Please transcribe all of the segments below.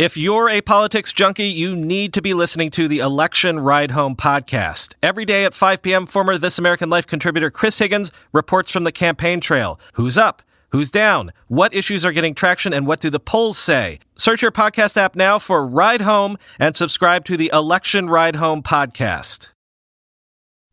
If you're a politics junkie, you need to be listening to the Election Ride Home podcast. Every day at 5 p.m., former This American Life contributor Chris Higgins reports from the campaign trail. Who's up? Who's down? What issues are getting traction and what do the polls say? Search your podcast app now for Ride Home and subscribe to the Election Ride Home podcast.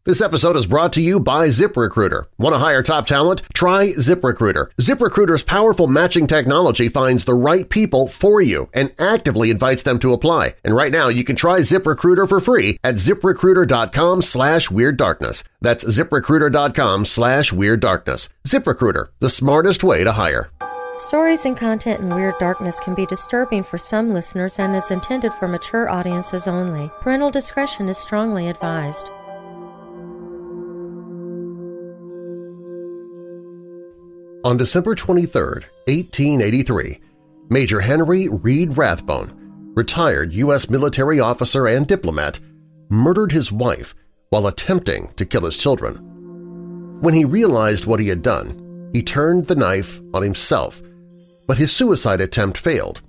This episode is brought to you by ZipRecruiter. Want to hire top talent? Try ZipRecruiter. ZipRecruiter's powerful matching technology finds the right people for you and actively invites them to apply. And right now, you can try ZipRecruiter for free at ziprecruiter.com slash WeirdDarkness. That's ziprecruiter.com slash WeirdDarkness. ZipRecruiter, the smartest way to hire. Stories and content in Weird Darkness can be disturbing for some listeners and is intended for mature audiences only. Parental discretion is strongly advised. On December 23, 1883, Major Henry Reed Rathbone, retired U.S. military officer and diplomat, murdered his wife while attempting to kill his children. When he realized what he had done, he turned the knife on himself, but his suicide attempt failed.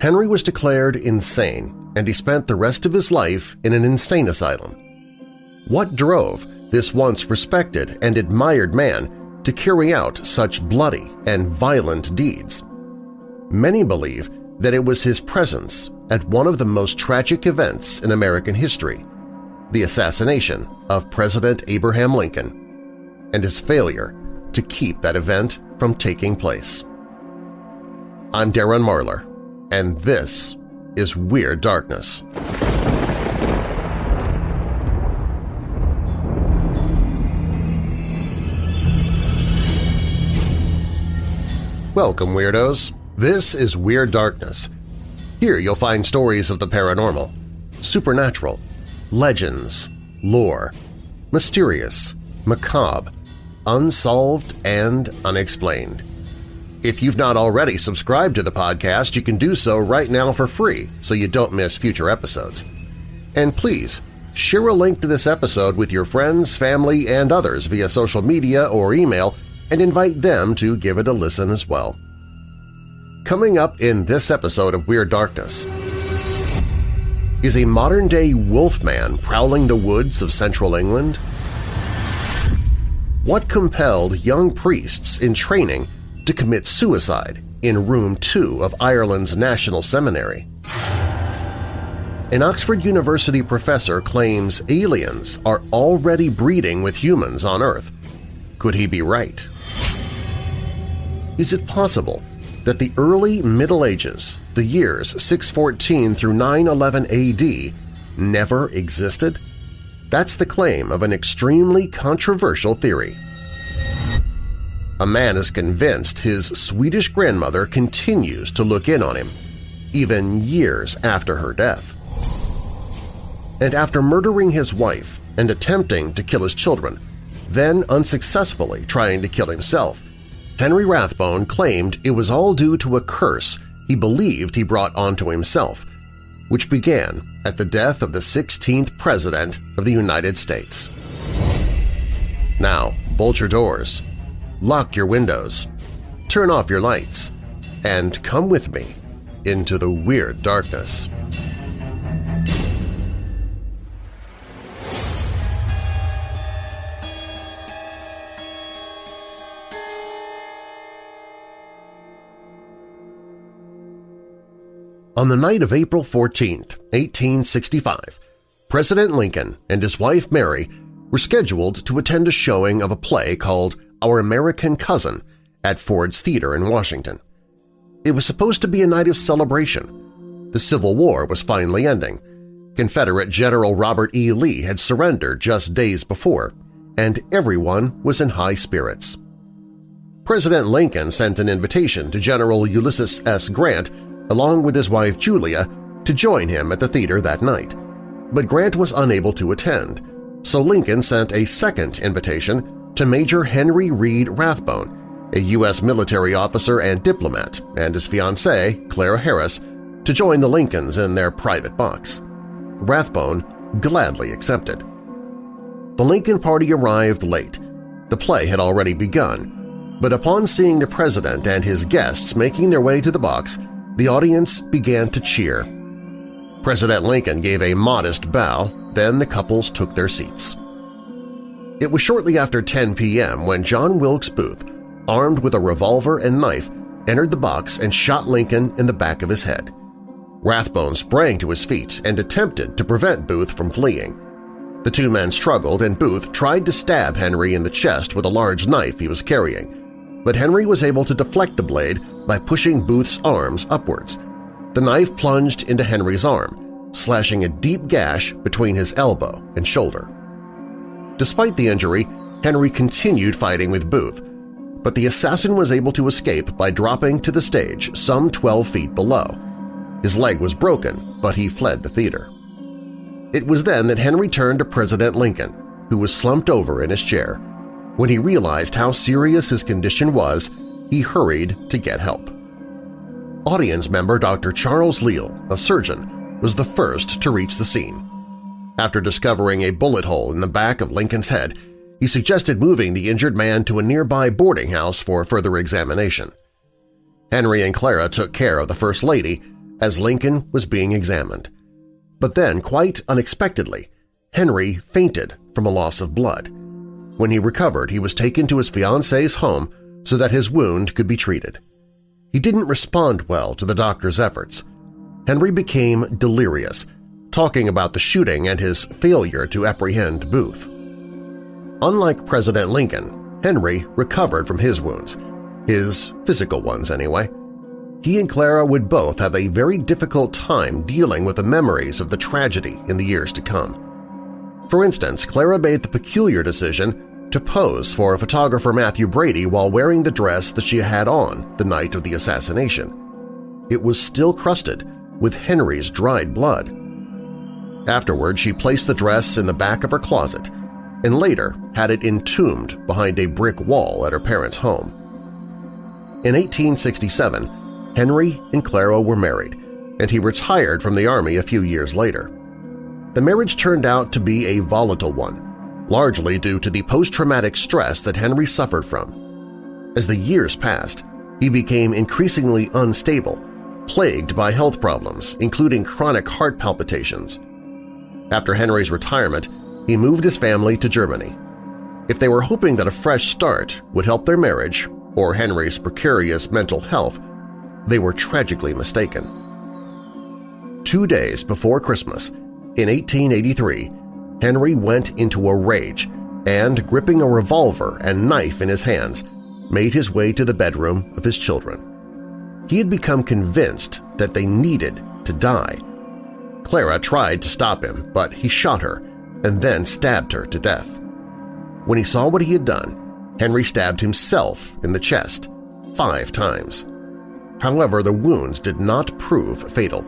Henry was declared insane and he spent the rest of his life in an insane asylum. What drove this once respected and admired man to carry out such bloody and violent deeds. Many believe that it was his presence at one of the most tragic events in American history, the assassination of President Abraham Lincoln, and his failure to keep that event from taking place. I'm Darren Marlar, and this is Weird Darkness. Welcome, Weirdos! This is Weird Darkness. Here you'll find stories of the paranormal, supernatural, legends, lore, mysterious, macabre, unsolved, and unexplained. If you've not already subscribed to the podcast, you can do so right now for free so you don't miss future episodes. And please, share a link to this episode with your friends, family, and others via social media or email and invite them to give it a listen as well. Coming up in this episode of Weird Darkness is a modern-day wolfman prowling the woods of central England? What compelled young priests in training to commit suicide in Room 2 of Ireland's National Seminary? An Oxford University professor claims aliens are already breeding with humans on Earth. Could he be right? Is it possible that the early Middle Ages, the years 614 through 911 AD, never existed? That's the claim of an extremely controversial theory. A man is convinced his Swedish grandmother continues to look in on him, even years after her death. And after murdering his wife and attempting to kill his children, then unsuccessfully trying to kill himself, Henry Rathbone claimed it was all due to a curse he believed he brought onto himself, which began at the death of the 16th President of the United States. Now, bolt your doors, lock your windows, turn off your lights, and come with me into the weird darkness. On the night of April 14, 1865, President Lincoln and his wife Mary were scheduled to attend a showing of a play called Our American Cousin at Ford's Theater in Washington. It was supposed to be a night of celebration. The Civil War was finally ending. Confederate General Robert E. Lee had surrendered just days before, and everyone was in high spirits. President Lincoln sent an invitation to General Ulysses S. Grant along with his wife Julia, to join him at the theater that night. But Grant was unable to attend, so Lincoln sent a second invitation to Major Henry Reed Rathbone, a U.S. military officer and diplomat, and his fiancée, Clara Harris, to join the Lincolns in their private box. Rathbone gladly accepted. The Lincoln party arrived late. The play had already begun, but upon seeing the president and his guests making their way to the box, The audience began to cheer. President Lincoln gave a modest bow, then the couples took their seats. It was shortly after 10 p.m. when John Wilkes Booth, armed with a revolver and knife, entered the box and shot Lincoln in the back of his head. Rathbone sprang to his feet and attempted to prevent Booth from fleeing. The two men struggled and Booth tried to stab Henry in the chest with a large knife he was carrying, but Henry was able to deflect the blade by pushing Booth's arms upwards. The knife plunged into Henry's arm, slashing a deep gash between his elbow and shoulder. Despite the injury, Henry continued fighting with Booth, but the assassin was able to escape by dropping to the stage some 12 feet below. His leg was broken, but he fled the theater. It was then that Henry turned to President Lincoln, who was slumped over in his chair. When he realized how serious his condition was, he hurried to get help. Audience member Dr. Charles Leale, a surgeon, was the first to reach the scene. After discovering a bullet hole in the back of Lincoln's head, he suggested moving the injured man to a nearby boarding house for further examination. Henry and Clara took care of the First Lady as Lincoln was being examined. But then, quite unexpectedly, Henry fainted from a loss of blood. When he recovered, he was taken to his fiancée's home so that his wound could be treated. He didn't respond well to the doctor's efforts. Henry became delirious, talking about the shooting and his failure to apprehend Booth. Unlike President Lincoln, Henry recovered from his wounds, his physical ones anyway. He and Clara would both have a very difficult time dealing with the memories of the tragedy in the years to come. For instance, Clara made the peculiar decision to pose for photographer Mathew Brady while wearing the dress that she had on the night of the assassination. It was still crusted with Henry's dried blood. Afterward, she placed the dress in the back of her closet and later had it entombed behind a brick wall at her parents' home. In 1867, Henry and Clara were married, and he retired from the Army a few years later. The marriage turned out to be a volatile one, largely due to the post-traumatic stress that Henry suffered from. As the years passed, he became increasingly unstable, plagued by health problems, including chronic heart palpitations. After Henry's retirement, he moved his family to Germany. If they were hoping that a fresh start would help their marriage or Henry's precarious mental health, they were tragically mistaken. Two days before Christmas, in 1883, Henry went into a rage and, gripping a revolver and knife in his hands, made his way to the bedroom of his children. He had become convinced that they needed to die. Clara tried to stop him, but he shot her and then stabbed her to death. When he saw what he had done, Henry stabbed himself in the chest five times. However, the wounds did not prove fatal.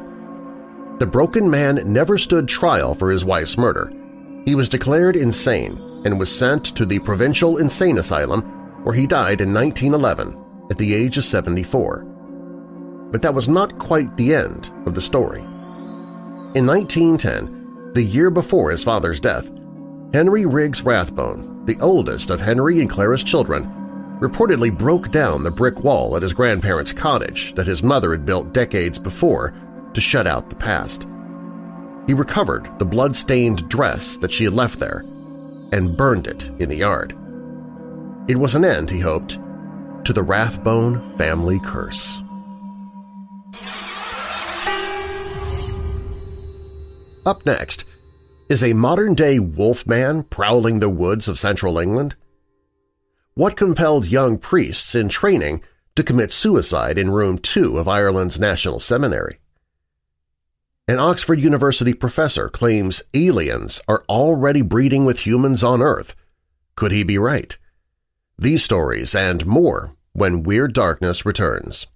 The broken man never stood trial for his wife's murder. He was declared insane and was sent to the Provincial Insane Asylum where he died in 1911 at the age of 74. But that was not quite the end of the story. In 1910, the year before his father's death, Henry Riggs Rathbone, the oldest of Henry and Clara's children, reportedly broke down the brick wall at his grandparents' cottage that his mother had built decades before to shut out the past. He recovered the blood-stained dress that she had left there and burned it in the yard. It was an end, he hoped, to the Rathbone family curse. Up next, is a modern-day wolfman prowling the woods of central England? What compelled young priests in training to commit suicide in Room 2 of Ireland's National Seminary? An Oxford University professor claims aliens are already breeding with humans on Earth. Could he be right? These stories and more when Weird Darkness returns.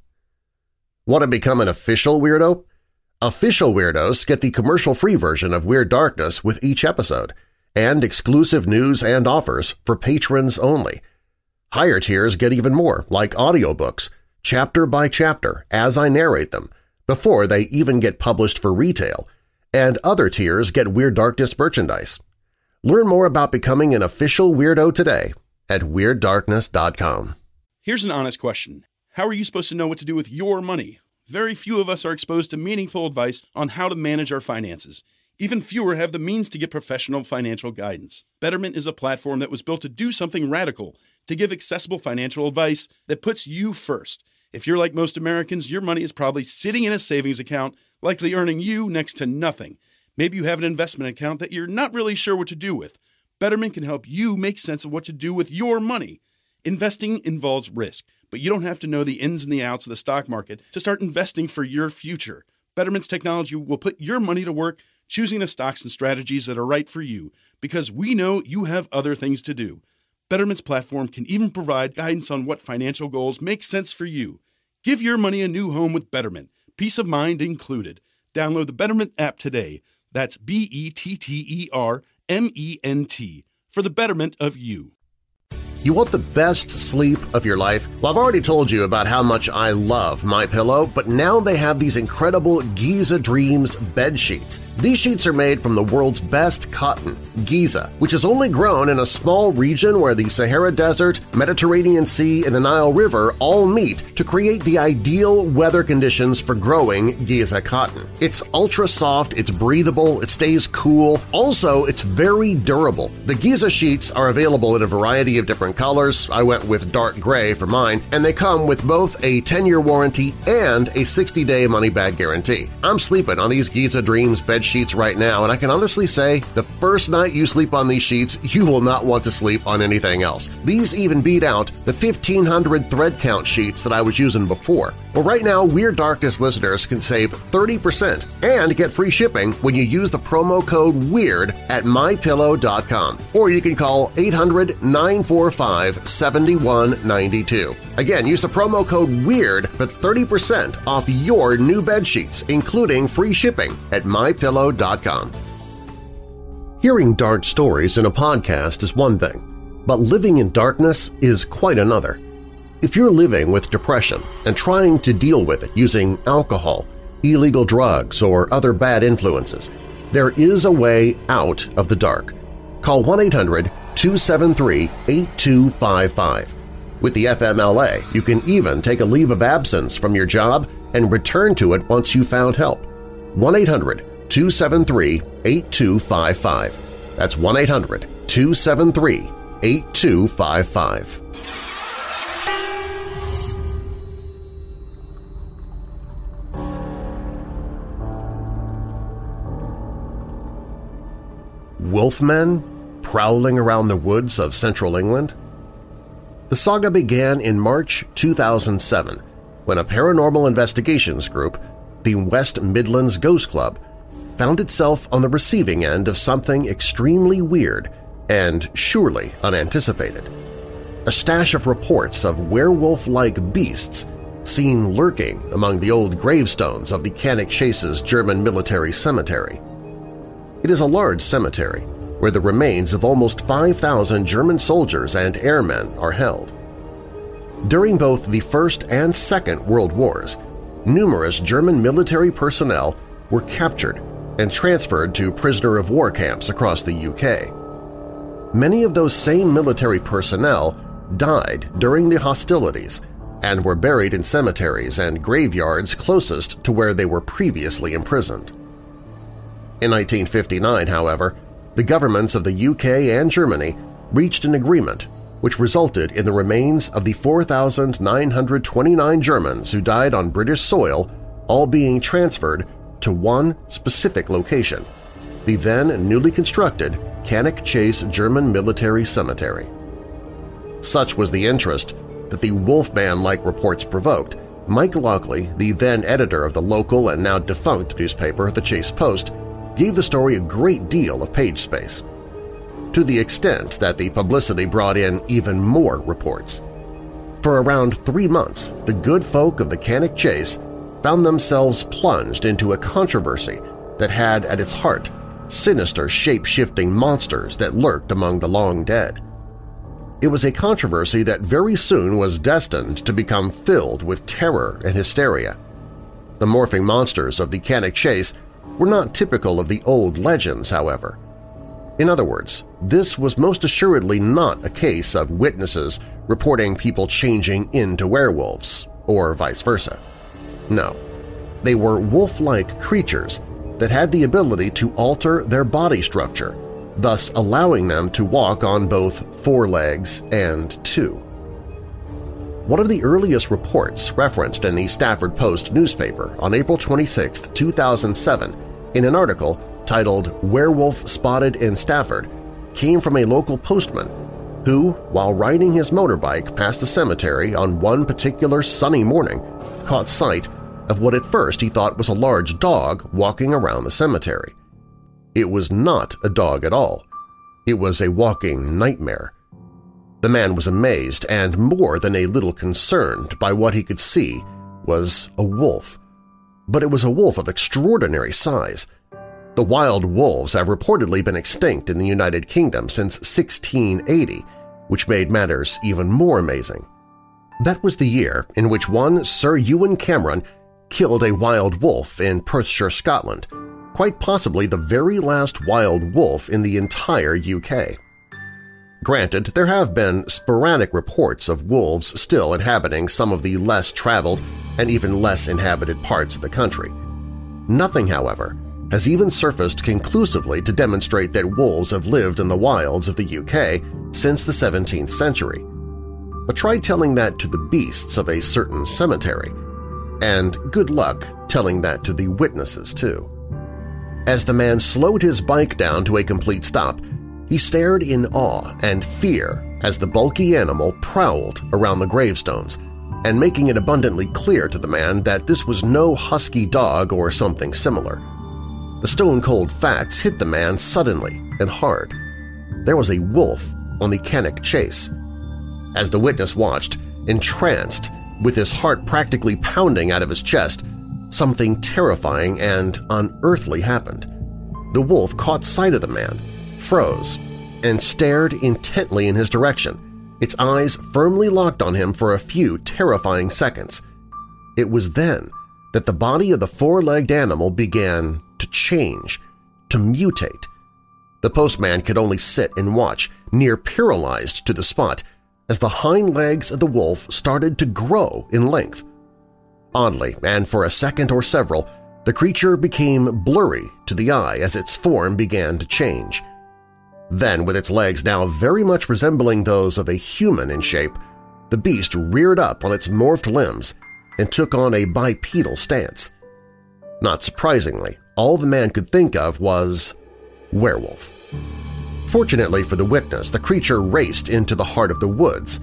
Want to become an official weirdo? Official weirdos get the commercial-free version of Weird Darkness with each episode and exclusive news and offers for patrons only – Higher tiers get even more, like audiobooks, chapter by chapter, as I narrate them, before they even get published for retail, and other tiers get Weird Darkness merchandise. Learn more about becoming an official weirdo today at WeirdDarkness.com. Here's an honest question. How are you supposed to know what to do with your money? very few of us are exposed to meaningful advice on how to manage our finances. Even fewer have the means to get professional financial guidance. Betterment is a platform that was built to do something radical, to give accessible financial advice that puts you first. If you're like most Americans, your money is probably sitting in a savings account, likely earning you next to nothing. Maybe you have an investment account that you're not really sure what to do with. Betterment can help you make sense of what to do with your money. Investing involves risk, but you don't have to know the ins and the outs of the stock market to start investing for your future. Betterment's technology will put your money to work choosing the stocks and strategies that are right for you because we know you have other things to do. Betterment's platform can even provide guidance on what financial goals make sense for you. Give your money a new home with Betterment, peace of mind included. Download the Betterment app today. That's B E T T E R M E N T for the betterment of you. You want the best sleep of your life? Well, I've already told you about how much I love My Pillow, but now they have these incredible Giza Dreams bed sheets. These sheets are made from the world's best cotton, Giza, which is only grown in a small region where the Sahara Desert, Mediterranean Sea, and the Nile River all meet to create the ideal weather conditions for growing Giza cotton. It's ultra-soft, it's breathable, it stays cool. Also, it's very durable. The Giza sheets are available in a variety of different colors. I went with dark gray for mine, and they come with both a 10-year warranty and a 60-day money-back guarantee. I'm sleeping on these Giza Dreams bed sheets right now, and I can honestly say the first night you sleep on these sheets, you will not want to sleep on anything else. These even beat out the 1500 thread count sheets that I was using before. Well, right now, Weird Darkness listeners can save 30% and get free shipping when you use the promo code WEIRD at MyPillow.com. Or you can call 800-945-7192. Again, use the promo code WEIRD for 30% off your new bed sheets, including free shipping at MyPillow.com. Hearing dark stories in a podcast is one thing, but living in darkness is quite another. If you're living with depression and trying to deal with it using alcohol, illegal drugs, or other bad influences, there is a way out of the dark. Call 1-800-273-8255. With the FMLA, you can even take a leave of absence from your job and return to it once you've found help. 1-800-273-8255. That's 1-800-273-8255. Wolfmen prowling around the woods of central England? The saga began in March 2007 when a paranormal investigations group, the West Midlands Ghost Club, found itself on the receiving end of something extremely weird and surely unanticipated. A stash of reports of werewolf-like beasts seen lurking among the old gravestones of the Cannock Chase's German military cemetery. It is a large cemetery where the remains of almost 5,000 German soldiers and airmen are held. During both the First and Second World Wars, numerous German military personnel were captured and transferred to prisoner-of-war camps across the UK. Many of those same military personnel died during the hostilities and were buried in cemeteries and graveyards closest to where they were previously imprisoned. In 1959, however, the governments of the UK and Germany reached an agreement which resulted in the remains of the 4,929 Germans who died on British soil all being transferred to one specific location, the then newly constructed Cannock Chase German Military Cemetery. Such was the interest that the Wolfman-like reports provoked, Mike Lockley, the then editor of the local and now defunct newspaper The Chase Post, gave the story a great deal of page space, to the extent that the publicity brought in even more reports. For around three months, the good folk of the Cannock Chase found themselves plunged into a controversy that had at its heart sinister shape-shifting monsters that lurked among the long dead. It was a controversy that very soon was destined to become filled with terror and hysteria. The morphing monsters of the Cannock Chase were not typical of the old legends, however. In other words, this was most assuredly not a case of witnesses reporting people changing into werewolves, or vice versa. No, They were wolf-like creatures that had the ability to alter their body structure, thus allowing them to walk on both four legs and two. One of the earliest reports referenced in the Stafford Post newspaper on April 26, 2007, in an article titled Werewolf Spotted in Stafford, came from a local postman who, while riding his motorbike past the cemetery on one particular sunny morning, caught sight of what at first he thought was a large dog walking around the cemetery. It was not a dog at all. It was a walking nightmare. The man was amazed and more than a little concerned by what he could see was a wolf. But it was a wolf of extraordinary size. The wild wolves have reportedly been extinct in the United Kingdom since 1680, which made matters even more amazing. That was the year in which one Sir Ewen Cameron killed a wild wolf in Perthshire, Scotland, quite possibly the very last wild wolf in the entire UK. Granted, there have been sporadic reports of wolves still inhabiting some of the less traveled and even less inhabited parts of the country. Nothing, however, has even surfaced conclusively to demonstrate that wolves have lived in the wilds of the UK since the 17th century. But try telling that to the beasts of a certain cemetery, and good luck telling that to the witnesses, too. As the man slowed his bike down to a complete stop, he stared in awe and fear as the bulky animal prowled around the gravestones, and making it abundantly clear to the man that this was no husky dog or something similar. The stone-cold facts hit the man suddenly and hard. There was a wolf on the Cannock Chase. As the witness watched, entranced, with his heart practically pounding out of his chest, something terrifying and unearthly happened. The wolf caught sight of the man, froze, and stared intently in his direction, its eyes firmly locked on him for a few terrifying seconds. It was then that the body of the four-legged animal began to change, to mutate. The postman could only sit and watch, near paralyzed to the spot, as the hind legs of the wolf started to grow in length. Oddly, and for a second or several, the creature became blurry to the eye as its form began to change. Then, with its legs now very much resembling those of a human in shape, the beast reared up on its morphed limbs and took on a bipedal stance. Not surprisingly, all the man could think of was werewolf. Fortunately for the witness, the creature raced into the heart of the woods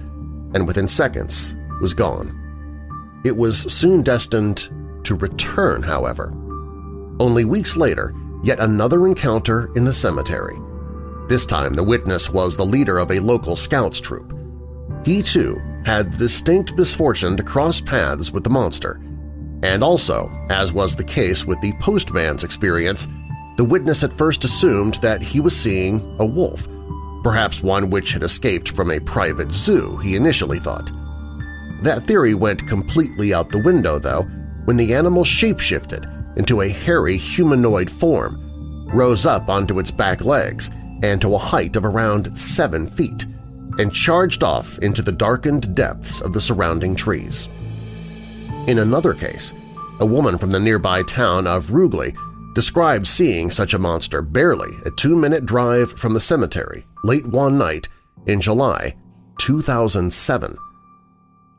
and within seconds was gone. It was soon destined to return, however. Only weeks later, yet another encounter in the cemetery. This time the witness was the leader of a local scouts troop. He, too, had the distinct misfortune to cross paths with the monster, and also, as was the case with the postman's experience, the witness at first assumed that he was seeing a wolf, perhaps one which had escaped from a private zoo, he initially thought. That theory went completely out the window, though, when the animal shapeshifted into a hairy humanoid form, rose up onto its back legs and to a height of around seven feet, and charged off into the darkened depths of the surrounding trees. In another case, a woman from the nearby town of Rugeley described seeing such a monster barely a two-minute drive from the cemetery late one night in July 2007.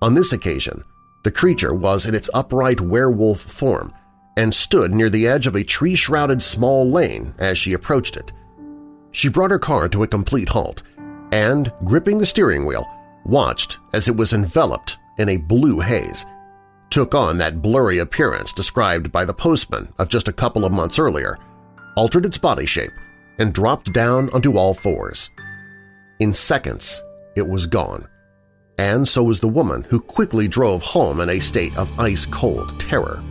On this occasion, the creature was in its upright werewolf form and stood near the edge of a tree-shrouded small lane as she approached it. She brought her car to a complete halt and, gripping the steering wheel, watched as it was enveloped in a blue haze took on that blurry appearance described by the postman of just a couple of months earlier, altered its body shape, and dropped down onto all fours. In seconds, it was gone, and so was the woman who quickly drove home in a state of ice-cold terror.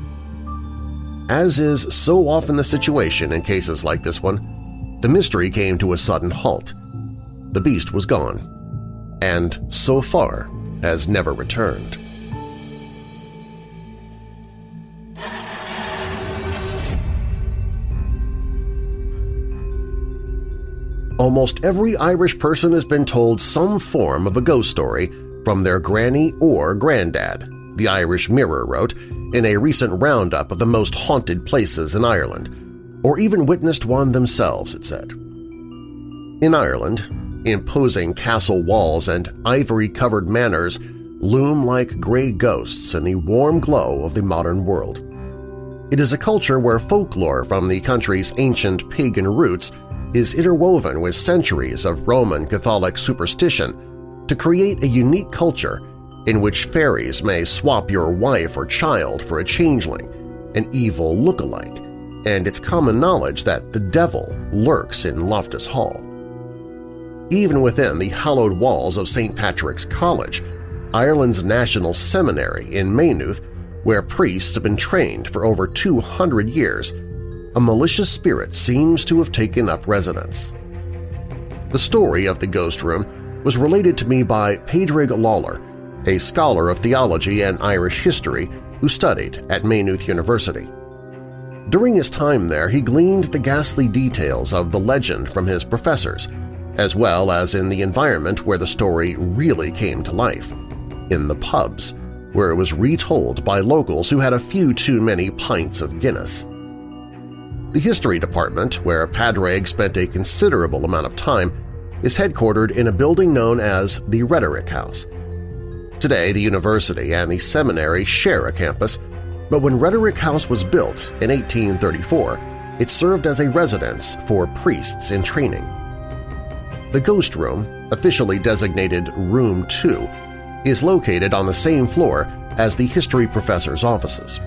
As is so often the situation in cases like this one, the mystery came to a sudden halt. The beast was gone, and so far has never returned. Almost every Irish person has been told some form of a ghost story from their granny or granddad. the Irish Mirror wrote in a recent roundup of the most haunted places in Ireland, or even witnessed one themselves, it said. In Ireland, imposing castle walls and ivory-covered manors loom like gray ghosts in the warm glow of the modern world. It is a culture where folklore from the country's ancient pagan roots is interwoven with centuries of Roman Catholic superstition to create a unique culture in which fairies may swap your wife or child for a changeling, an evil look-alike, and it's common knowledge that the devil lurks in Loftus Hall. Even within the hallowed walls of St. Patrick's College, Ireland's National Seminary in Maynooth, where priests have been trained for over 200 years, a malicious spirit seems to have taken up residence. The story of the ghost room was related to me by Padraig Lawler, a scholar of theology and Irish history who studied at Maynooth University. During his time there, he gleaned the ghastly details of the legend from his professors, as well as in the environment where the story really came to life, in the pubs, where it was retold by locals who had a few too many pints of Guinness. The History Department, where Padraig spent a considerable amount of time, is headquartered in a building known as the Rhetoric House – Today, the university and the seminary share a campus, but when Rhetoric House was built in 1834, it served as a residence for priests in training. The Ghost Room, officially designated Room 2, is located on the same floor as the history professor's offices.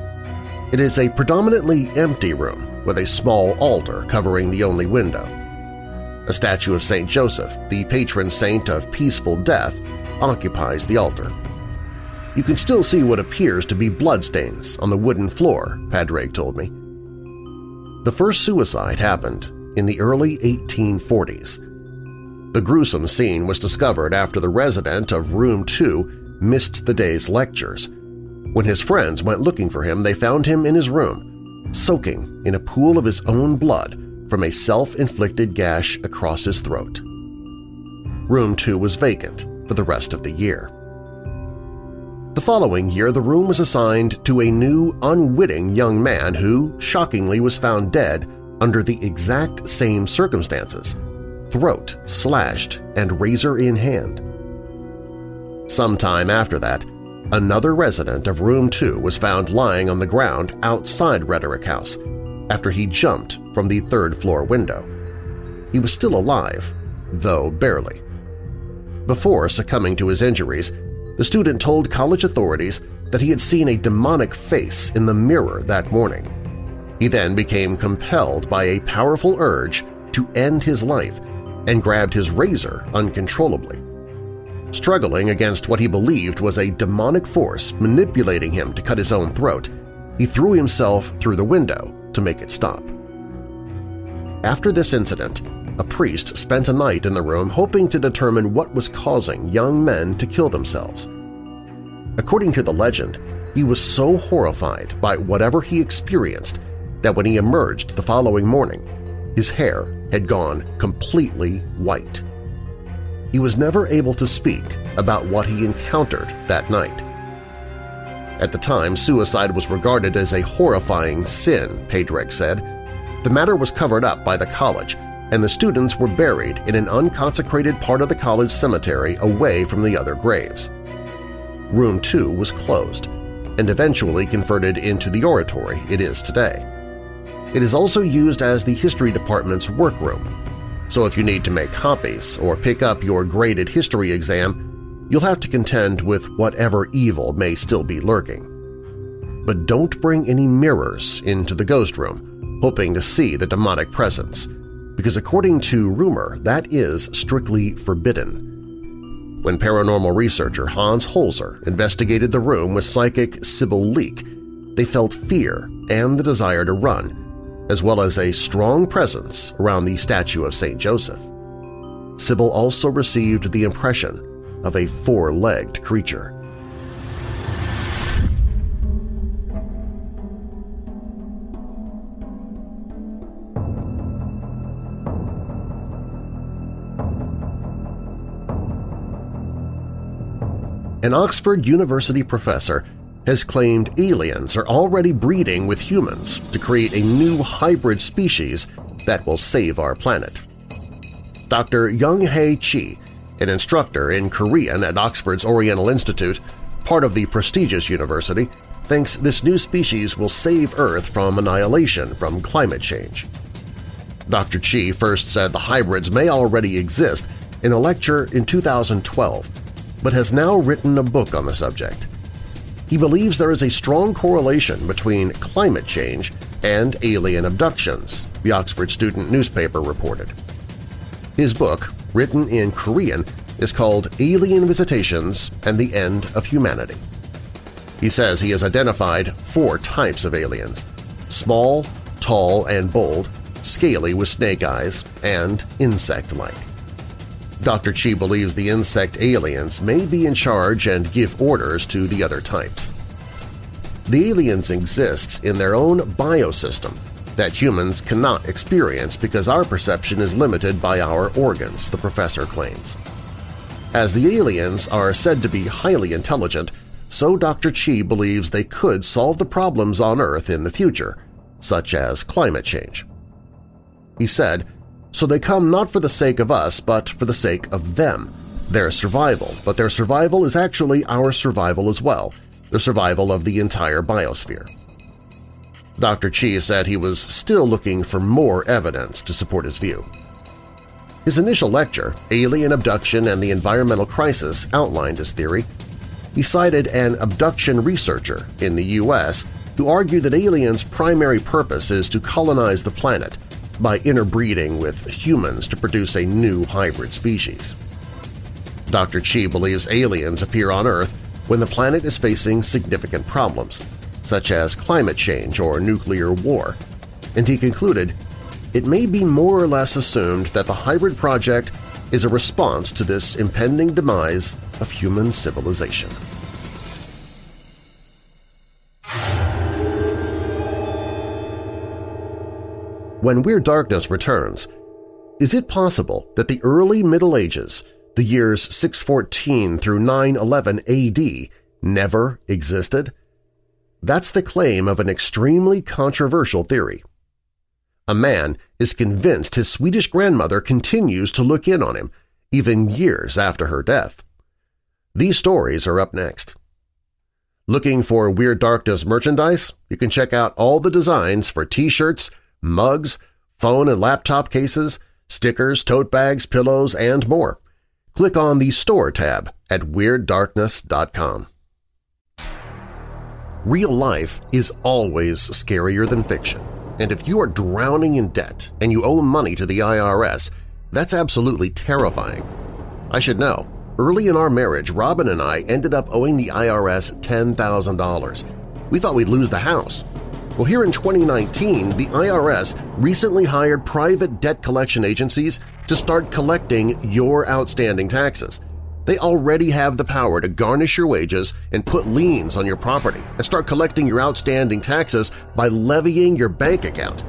It is a predominantly empty room with a small altar covering the only window. A statue of St. Joseph, the patron saint of peaceful death, occupies the altar. You can still see what appears to be bloodstains on the wooden floor, Padraig told me. The first suicide happened in the early 1840s. The gruesome scene was discovered after the resident of Room 2 missed the day's lectures. When his friends went looking for him, they found him in his room, soaking in a pool of his own blood from a self-inflicted gash across his throat. Room 2 was vacant for the rest of the year. The following year, the room was assigned to a new, unwitting young man who, shockingly, was found dead under the exact same circumstances – throat slashed and razor in hand. Sometime after that, another resident of Room 2 was found lying on the ground outside Rhetoric House after he jumped from the third-floor window. He was still alive, though barely. Before succumbing to his injuries, the student told college authorities that he had seen a demonic face in the mirror that morning. He then became compelled by a powerful urge to end his life and grabbed his razor uncontrollably. Struggling against what he believed was a demonic force manipulating him to cut his own throat, he threw himself through the window to make it stop. After this incident, a priest spent a night in the room hoping to determine what was causing young men to kill themselves. According to the legend, he was so horrified by whatever he experienced that when he emerged the following morning, his hair had gone completely white. He was never able to speak about what he encountered that night. At the time, suicide was regarded as a horrifying sin, Padraig said. The matter was covered up by the college, and the students were buried in an unconsecrated part of the college cemetery away from the other graves. Room 2 was closed and eventually converted into the oratory it is today. It is also used as the History Department's workroom, so if you need to make copies or pick up your graded history exam, you'll have to contend with whatever evil may still be lurking. But don't bring any mirrors into the ghost room, hoping to see the demonic presence, because according to rumor, that is strictly forbidden. When paranormal researcher Hans Holzer investigated the room with psychic Sybil Leek, they felt fear and the desire to run, as well as a strong presence around the statue of St. Joseph. Sybil also received the impression of a four-legged creature. An Oxford University professor has claimed aliens are already breeding with humans to create a new hybrid species that will save our planet. Dr. Young-Hae Chi, an instructor in Korean at Oxford's Oriental Institute, part of the prestigious university, thinks this new species will save Earth from annihilation from climate change. Dr. Chi first said the hybrids may already exist in a lecture in 2012, but has now written a book on the subject. He believes there is a strong correlation between climate change and alien abductions, the Oxford Student newspaper reported. His book, written in Korean, is called Alien Visitations and the End of Humanity. He says he has identified four types of aliens – small, tall and bold, scaly with snake eyes, and insect-like. Dr. Chi believes the insect aliens may be in charge and give orders to the other types. The aliens exist in their own biosystem that humans cannot experience because our perception is limited by our organs, the professor claims. As the aliens are said to be highly intelligent, so Dr. Chi believes they could solve the problems on Earth in the future, such as climate change. He said, so they come not for the sake of us but for the sake of them, their survival, but their survival is actually our survival as well, the survival of the entire biosphere. Dr. Chi said he was still looking for more evidence to support his view. His initial lecture, Alien Abduction and the Environmental Crisis, outlined his theory. He cited an abduction researcher in the U.S. who argued that aliens' primary purpose is to colonize the planet by interbreeding with humans to produce a new hybrid species. Dr. Chi believes aliens appear on Earth when the planet is facing significant problems, such as climate change or nuclear war, and he concluded, it may be more or less assumed that the hybrid project is a response to this impending demise of human civilization. When Weird Darkness returns, is it possible that the early Middle Ages, the years 614 through 911 AD, never existed? That's the claim of an extremely controversial theory. A man is convinced his Swedish grandmother continues to look in on him, even years after her death. These stories are up next. Looking for Weird Darkness merchandise? You can check out all the designs for t-shirts, mugs, phone and laptop cases, stickers, tote bags, pillows, and more. Click on the Store tab at WeirdDarkness.com. Real life is always scarier than fiction, and if you are drowning in debt and you owe money to the IRS, that's absolutely terrifying. I should know. Early in our marriage, Robin and I ended up owing the IRS $10,000. We thought we'd lose the house. Well, here in 2019, the IRS recently hired private debt collection agencies to start collecting your outstanding taxes. They already have the power to garnish your wages and put liens on your property and start collecting your outstanding taxes by levying your bank account.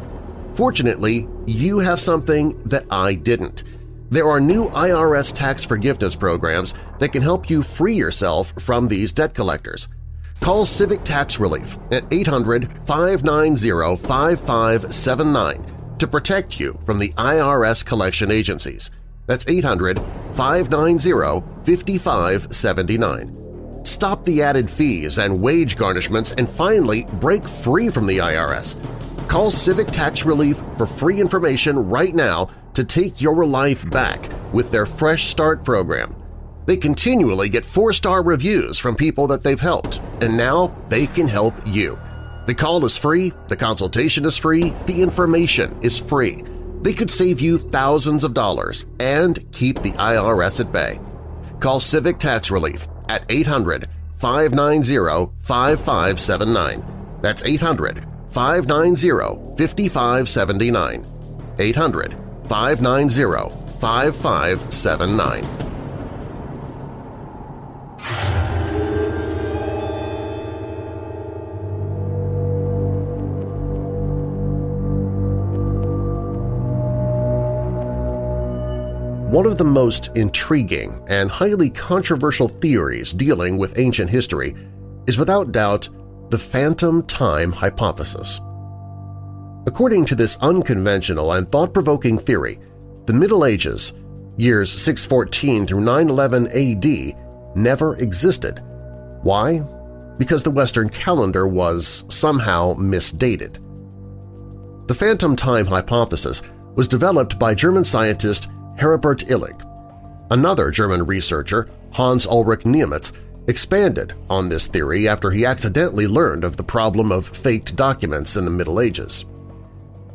Fortunately, you have something that I didn't. There are new IRS tax forgiveness programs that can help you free yourself from these debt collectors. Call Civic Tax Relief at 800-590-5579 to protect you from the IRS collection agencies. That's 800-590-5579. Stop the added fees and wage garnishments and finally break free from the IRS. Call Civic Tax Relief for free information right now to take your life back with their Fresh Start program. They continually get four-star reviews from people that they've helped, and now they can help you. The call is free, the consultation is free, the information is free. They could save you thousands of dollars and keep the IRS at bay. Call Civic Tax Relief at 800-590-5579. That's 800-590-5579. 800-590-5579. One of the most intriguing and highly controversial theories dealing with ancient history is without doubt the phantom time hypothesis. According to this unconventional and thought-provoking theory, the Middle Ages, years 614 through 911 AD, never existed. Why? Because the Western calendar was somehow misdated. The phantom time hypothesis was developed by German scientist Heribert Illig. Another German researcher, Hans Ulrich Niemitz, expanded on this theory after he accidentally learned of the problem of faked documents in the Middle Ages.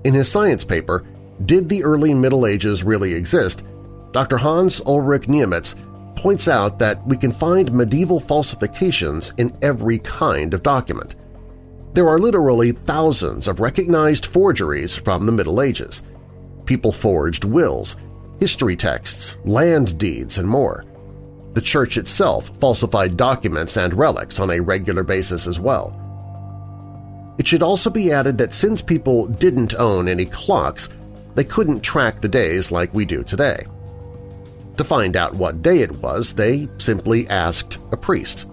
In his science paper, Did the Early Middle Ages Really Exist?, Dr. Hans Ulrich Niemitz points out that we can find medieval falsifications in every kind of document. There are literally thousands of recognized forgeries from the Middle Ages. People forged wills, history texts, land deeds, and more. The Church itself falsified documents and relics on a regular basis as well. It should also be added that since people didn't own any clocks, they couldn't track the days like we do today. To find out what day it was, they simply asked a priest.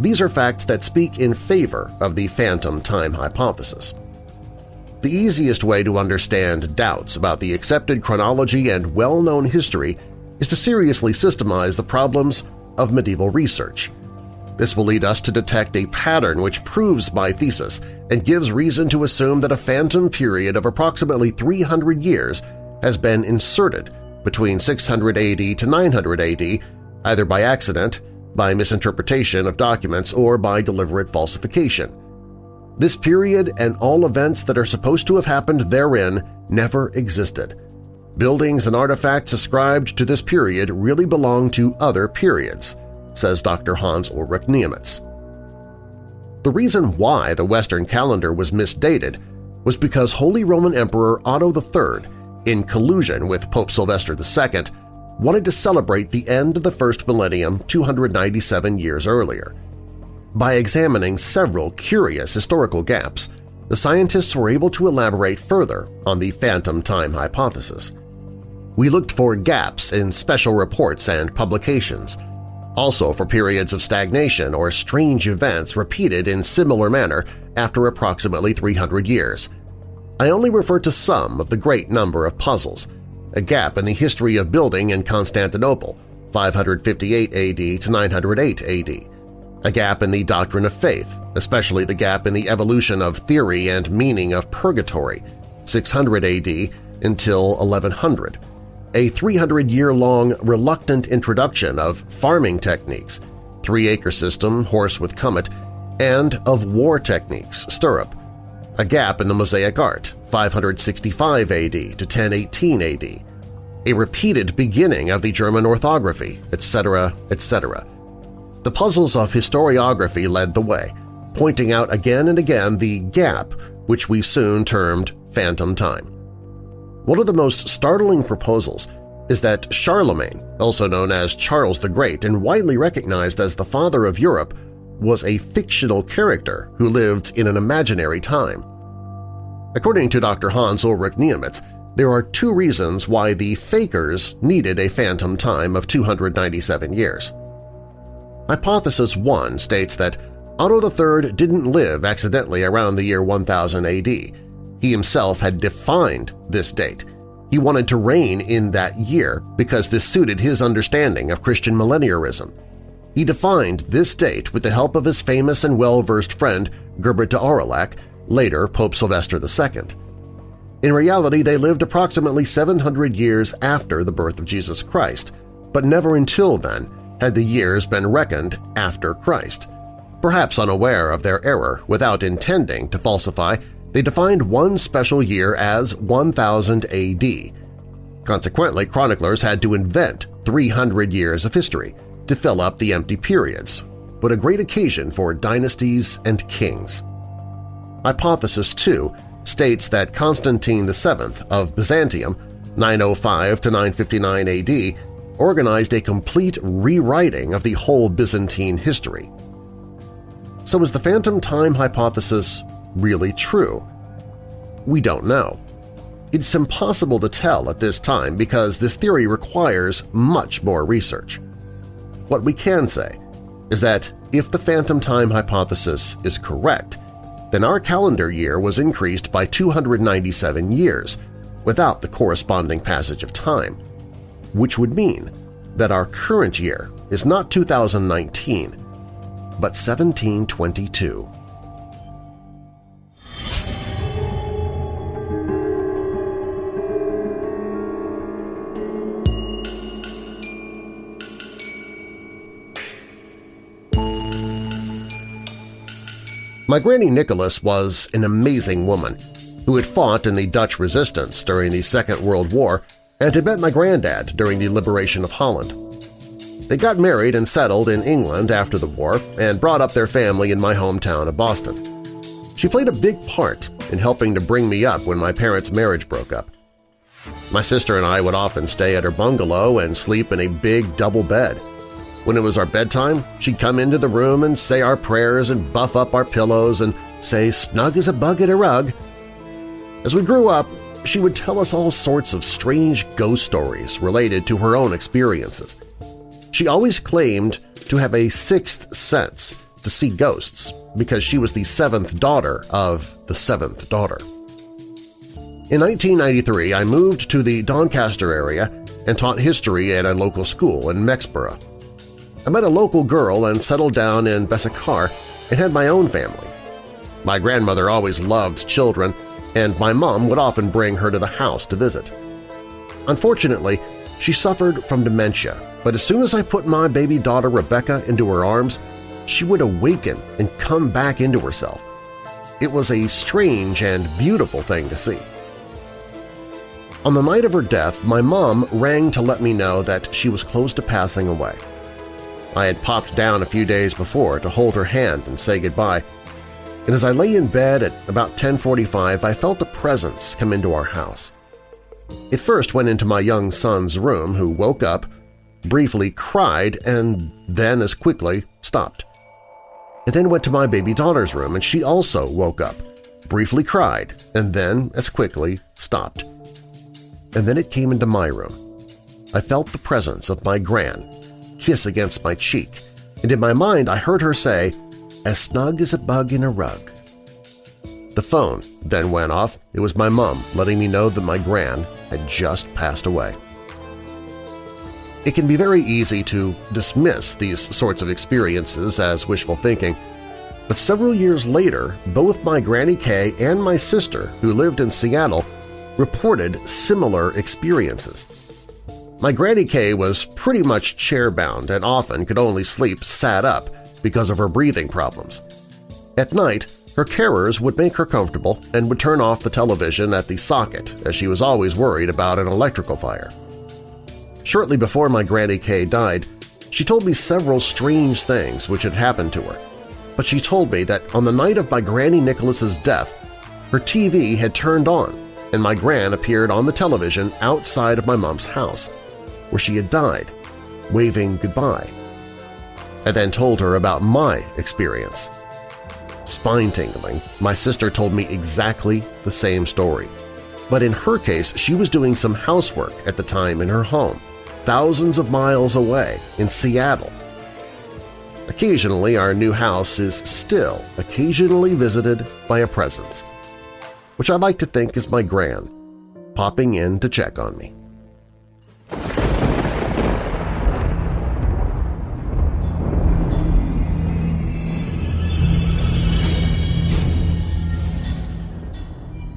These are facts that speak in favor of the phantom time hypothesis. The easiest way to understand doubts about the accepted chronology and well-known history is to seriously systemize the problems of medieval research. This will lead us to detect a pattern which proves my thesis and gives reason to assume that a phantom period of approximately 300 years has been inserted between 600 AD to 900 AD, either by accident, by misinterpretation of documents, or by deliberate falsification. This period and all events that are supposed to have happened therein never existed. Buildings and artifacts ascribed to this period really belong to other periods, says Dr. Hans Ulrich Niemitz. The reason why the Western calendar was misdated was because Holy Roman Emperor Otto III, in collusion with Pope Sylvester II, wanted to celebrate the end of the first millennium 297 years earlier. By examining several curious historical gaps, the scientists were able to elaborate further on the phantom time hypothesis. We looked for gaps in special reports and publications, also for periods of stagnation or strange events repeated in similar manner after approximately 300 years. I only refer to some of the great number of puzzles, a gap in the history of building in Constantinople, 558 AD to 908 AD, a gap in the doctrine of faith, especially the gap in the evolution of theory and meaning of purgatory, 600 AD until 1100, a 300-year-long reluctant introduction of farming techniques, three-acre system, horse with comet, and of war techniques, stirrup, a gap in the Mosaic art, 565 AD to 1018 AD, a repeated beginning of the German orthography, etc., etc. The puzzles of historiography led the way, pointing out again and again the gap which we soon termed phantom time. One of the most startling proposals is that Charlemagne, also known as Charles the Great and widely recognized as the father of Europe, was a fictional character who lived in an imaginary time. According to Dr. Hans Ulrich Niemitz, there are two reasons why the Fakers needed a phantom time of 297 years. Hypothesis 1 states that Otto III didn't live accidentally around the year 1000 AD, he himself had defined this date. He wanted to reign in that year because this suited his understanding of Christian millenniarism. He defined this date with the help of his famous and well-versed friend Gerbert Aurillac, later Pope Sylvester II. In reality, they lived approximately 700 years after the birth of Jesus Christ, but never until then had the years been reckoned after Christ. Perhaps unaware of their error, without intending to falsify they defined one special year as 1000 AD. Consequently, chroniclers had to invent 300 years of history to fill up the empty periods, but a great occasion for dynasties and kings. Hypothesis 2 states that Constantine VII of Byzantium 905 to 959 AD organized a complete rewriting of the whole Byzantine history. So is the phantom time hypothesis really true? We don't know. It's impossible to tell at this time because this theory requires much more research. What we can say is that if the phantom time hypothesis is correct, then our calendar year was increased by 297 years without the corresponding passage of time, which would mean that our current year is not 2019, but 1722. My Granny Nicholas was an amazing woman who had fought in the Dutch resistance during the Second World War and had met my granddad during the liberation of Holland. They got married and settled in England after the war and brought up their family in my hometown of Boston. She played a big part in helping to bring me up when my parents' marriage broke up. My sister and I would often stay at her bungalow and sleep in a big double bed. When it was our bedtime, she'd come into the room and say our prayers and buff up our pillows and say snug as a bug in a rug. As we grew up, she would tell us all sorts of strange ghost stories related to her own experiences. She always claimed to have a sixth sense to see ghosts because she was the seventh daughter of the seventh daughter. In 1993, I moved to the Doncaster area and taught history at a local school in Mexborough. I met a local girl and settled down in Bessacarr and had my own family. My grandmother always loved children, and my mom would often bring her to the house to visit. Unfortunately, she suffered from dementia, but as soon as I put my baby daughter Rebecca into her arms, she would awaken and come back into herself. It was a strange and beautiful thing to see. On the night of her death, my mom rang to let me know that she was close to passing away. I had popped down a few days before to hold her hand and say goodbye, and as I lay in bed at about 1045 I felt a presence come into our house. It first went into my young son's room who woke up, briefly cried, and then as quickly stopped. It then went to my baby daughter's room and she also woke up, briefly cried, and then as quickly stopped. And then it came into my room. I felt the presence of my gran kiss against my cheek, and in my mind I heard her say, as snug as a bug in a rug. The phone then went off. It was my mom letting me know that my gran had just passed away. It can be very easy to dismiss these sorts of experiences as wishful thinking, but several years later, both my Granny Kay and my sister, who lived in Seattle, reported similar experiences. My Granny Kay was pretty much chair-bound and often could only sleep sat up because of her breathing problems. At night, her carers would make her comfortable and would turn off the television at the socket as she was always worried about an electrical fire. Shortly before my Granny Kay died, she told me several strange things which had happened to her, but she told me that on the night of my Granny Nicholas's death, her TV had turned on and my gran appeared on the television outside of my mom's house where she had died, waving goodbye. I then told her about my experience. Spine-tingling, my sister told me exactly the same story. But in her case, she was doing some housework at the time in her home, thousands of miles away in Seattle. Occasionally, our new house is still occasionally visited by a presence, which I like to think is my gran, popping in to check on me.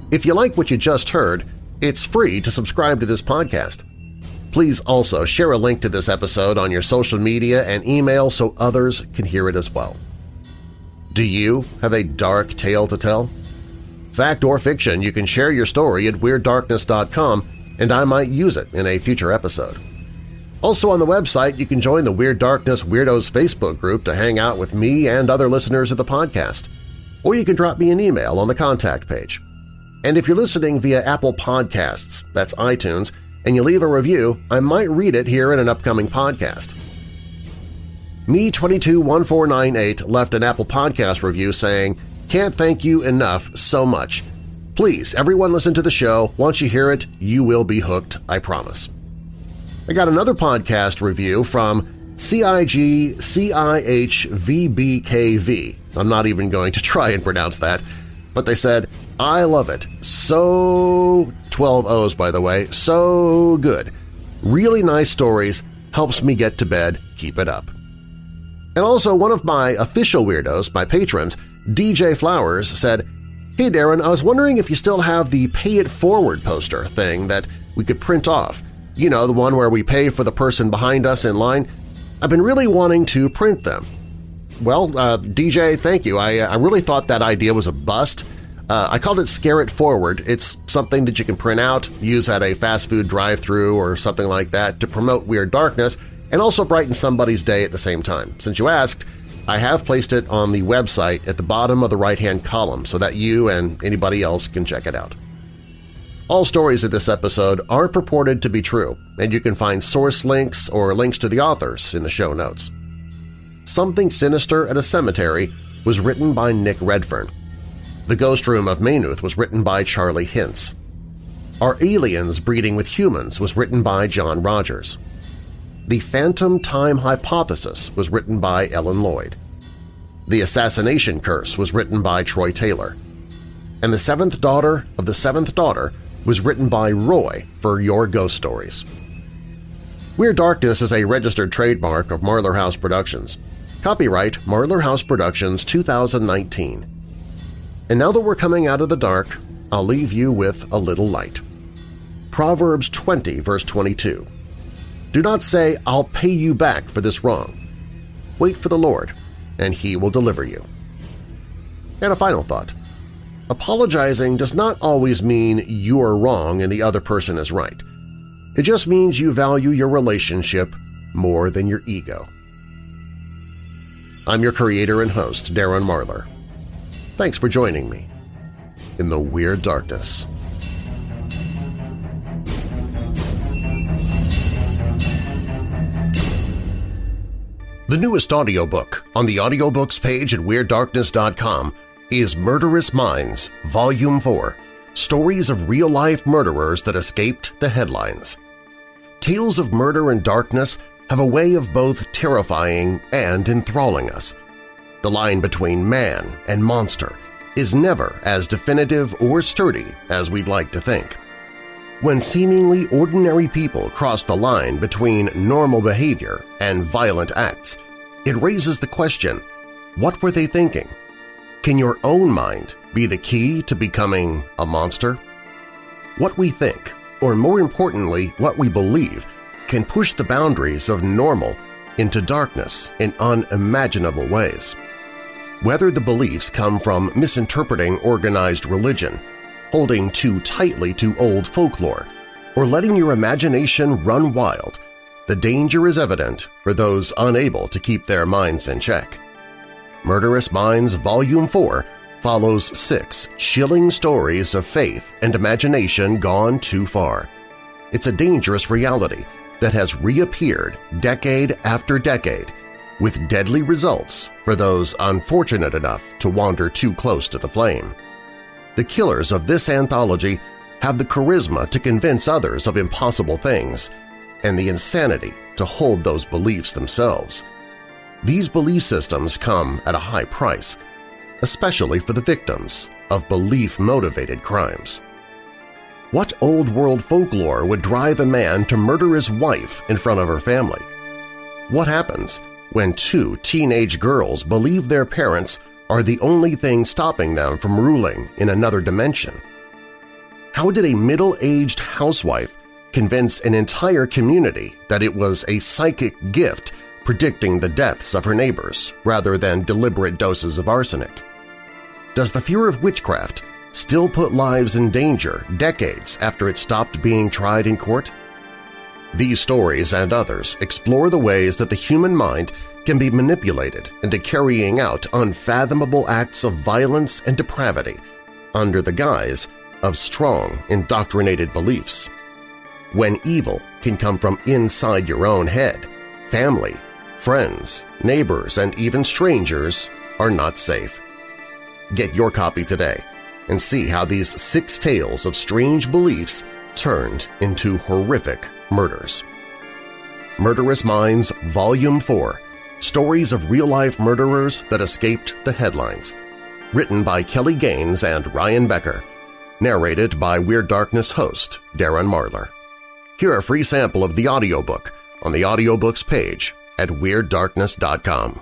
If you like what you just heard, it's free to subscribe to this podcast. Please also share a link to this episode on your social media and email so others can hear it as well. Do you have a dark tale to tell? Fact or fiction, you can share your story at WeirdDarkness.com and I might use it in a future episode. Also on the website, you can join the Weird Darkness Weirdos Facebook group to hang out with me and other listeners of the podcast. Or you can drop me an email on the contact page. And if you're listening via Apple Podcasts, that's iTunes, and you leave a review, I might read it here in an upcoming podcast. Me221498 left an Apple Podcast review saying, Can't thank you enough so much. Please, everyone listen to the show. Once you hear it, you will be hooked, I promise. I got another podcast review from CIG-CIHVBKV. I'm not even going to try and pronounce that, but they said, I love it. So… 12 O's, by the way. So good. Really nice stories. Helps me get to bed. Keep it up. And also one of my official weirdos, my patrons, DJ Flowers, said, Hey Darren, I was wondering if you still have the Pay It Forward poster thing that we could print off. You know, the one where we pay for the person behind us in line. I've been really wanting to print them. Well, uh, DJ, thank you. I, uh, I really thought that idea was a bust. Uh, I called it Scare It Forward. It's something that you can print out, use at a fast food drive through or something like that to promote Weird Darkness and also brighten somebody's day at the same time. Since you asked, I have placed it on the website at the bottom of the right-hand column so that you and anybody else can check it out. All stories of this episode are purported to be true, and you can find source links or links to the authors in the show notes. Something Sinister at a Cemetery was written by Nick Redfern. The Ghost Room of Maynooth was written by Charlie Hintz. Are Aliens Breeding with Humans was written by John Rogers. The Phantom Time Hypothesis was written by Ellen Lloyd. The Assassination Curse was written by Troy Taylor. And The Seventh Daughter of the Seventh Daughter was written by Roy for Your Ghost Stories. Weird Darkness is a registered trademark of Marlar House Productions. Copyright Marlar House Productions 2019. And now that we're coming out of the dark, I'll leave you with a little light. Proverbs 20 verse 22. Do not say, I'll pay you back for this wrong. Wait for the Lord, and He will deliver you. And a final thought. Apologizing does not always mean you are wrong and the other person is right. It just means you value your relationship more than your ego. I'm your creator and host, Darren Marlar. Thanks for joining me in the Weird Darkness. The newest audiobook on the audiobooks page at WeirdDarkness.com is Murderous Minds, Volume 4 – Stories of Real-Life Murderers That Escaped the Headlines. Tales of murder and darkness have a way of both terrifying and enthralling us. The line between man and monster is never as definitive or sturdy as we'd like to think. When seemingly ordinary people cross the line between normal behavior and violent acts, it raises the question, what were they thinking? Can your own mind be the key to becoming a monster? What we think, or more importantly, what we believe, can push the boundaries of normal into darkness in unimaginable ways. Whether the beliefs come from misinterpreting organized religion, holding too tightly to old folklore, or letting your imagination run wild, the danger is evident for those unable to keep their minds in check. Murderous Minds Volume 4 follows six chilling stories of faith and imagination gone too far. It's a dangerous reality that has reappeared decade after decade with deadly results for those unfortunate enough to wander too close to the flame. The killers of this anthology have the charisma to convince others of impossible things and the insanity to hold those beliefs themselves. These belief systems come at a high price, especially for the victims of belief-motivated crimes. What old-world folklore would drive a man to murder his wife in front of her family? What happens when two teenage girls believe their parents are the only thing stopping them from ruling in another dimension? How did a middle-aged housewife convince an entire community that it was a psychic gift predicting the deaths of her neighbors rather than deliberate doses of arsenic? Does the fear of witchcraft still put lives in danger decades after it stopped being tried in court? These stories and others explore the ways that the human mind can be manipulated into carrying out unfathomable acts of violence and depravity under the guise of strong, indoctrinated beliefs. When evil can come from inside your own head, family, friends, neighbors, and even strangers are not safe. Get your copy today and see how these six tales of strange beliefs turned into horrific murders. Murderous Minds Volume 4 Stories of Real-Life Murderers That Escaped the Headlines. Written by Kelly Gaines and Ryan Becker. Narrated by Weird Darkness host Darren Marlar. Hear a free sample of the audiobook on the audiobooks page at WeirdDarkness.com.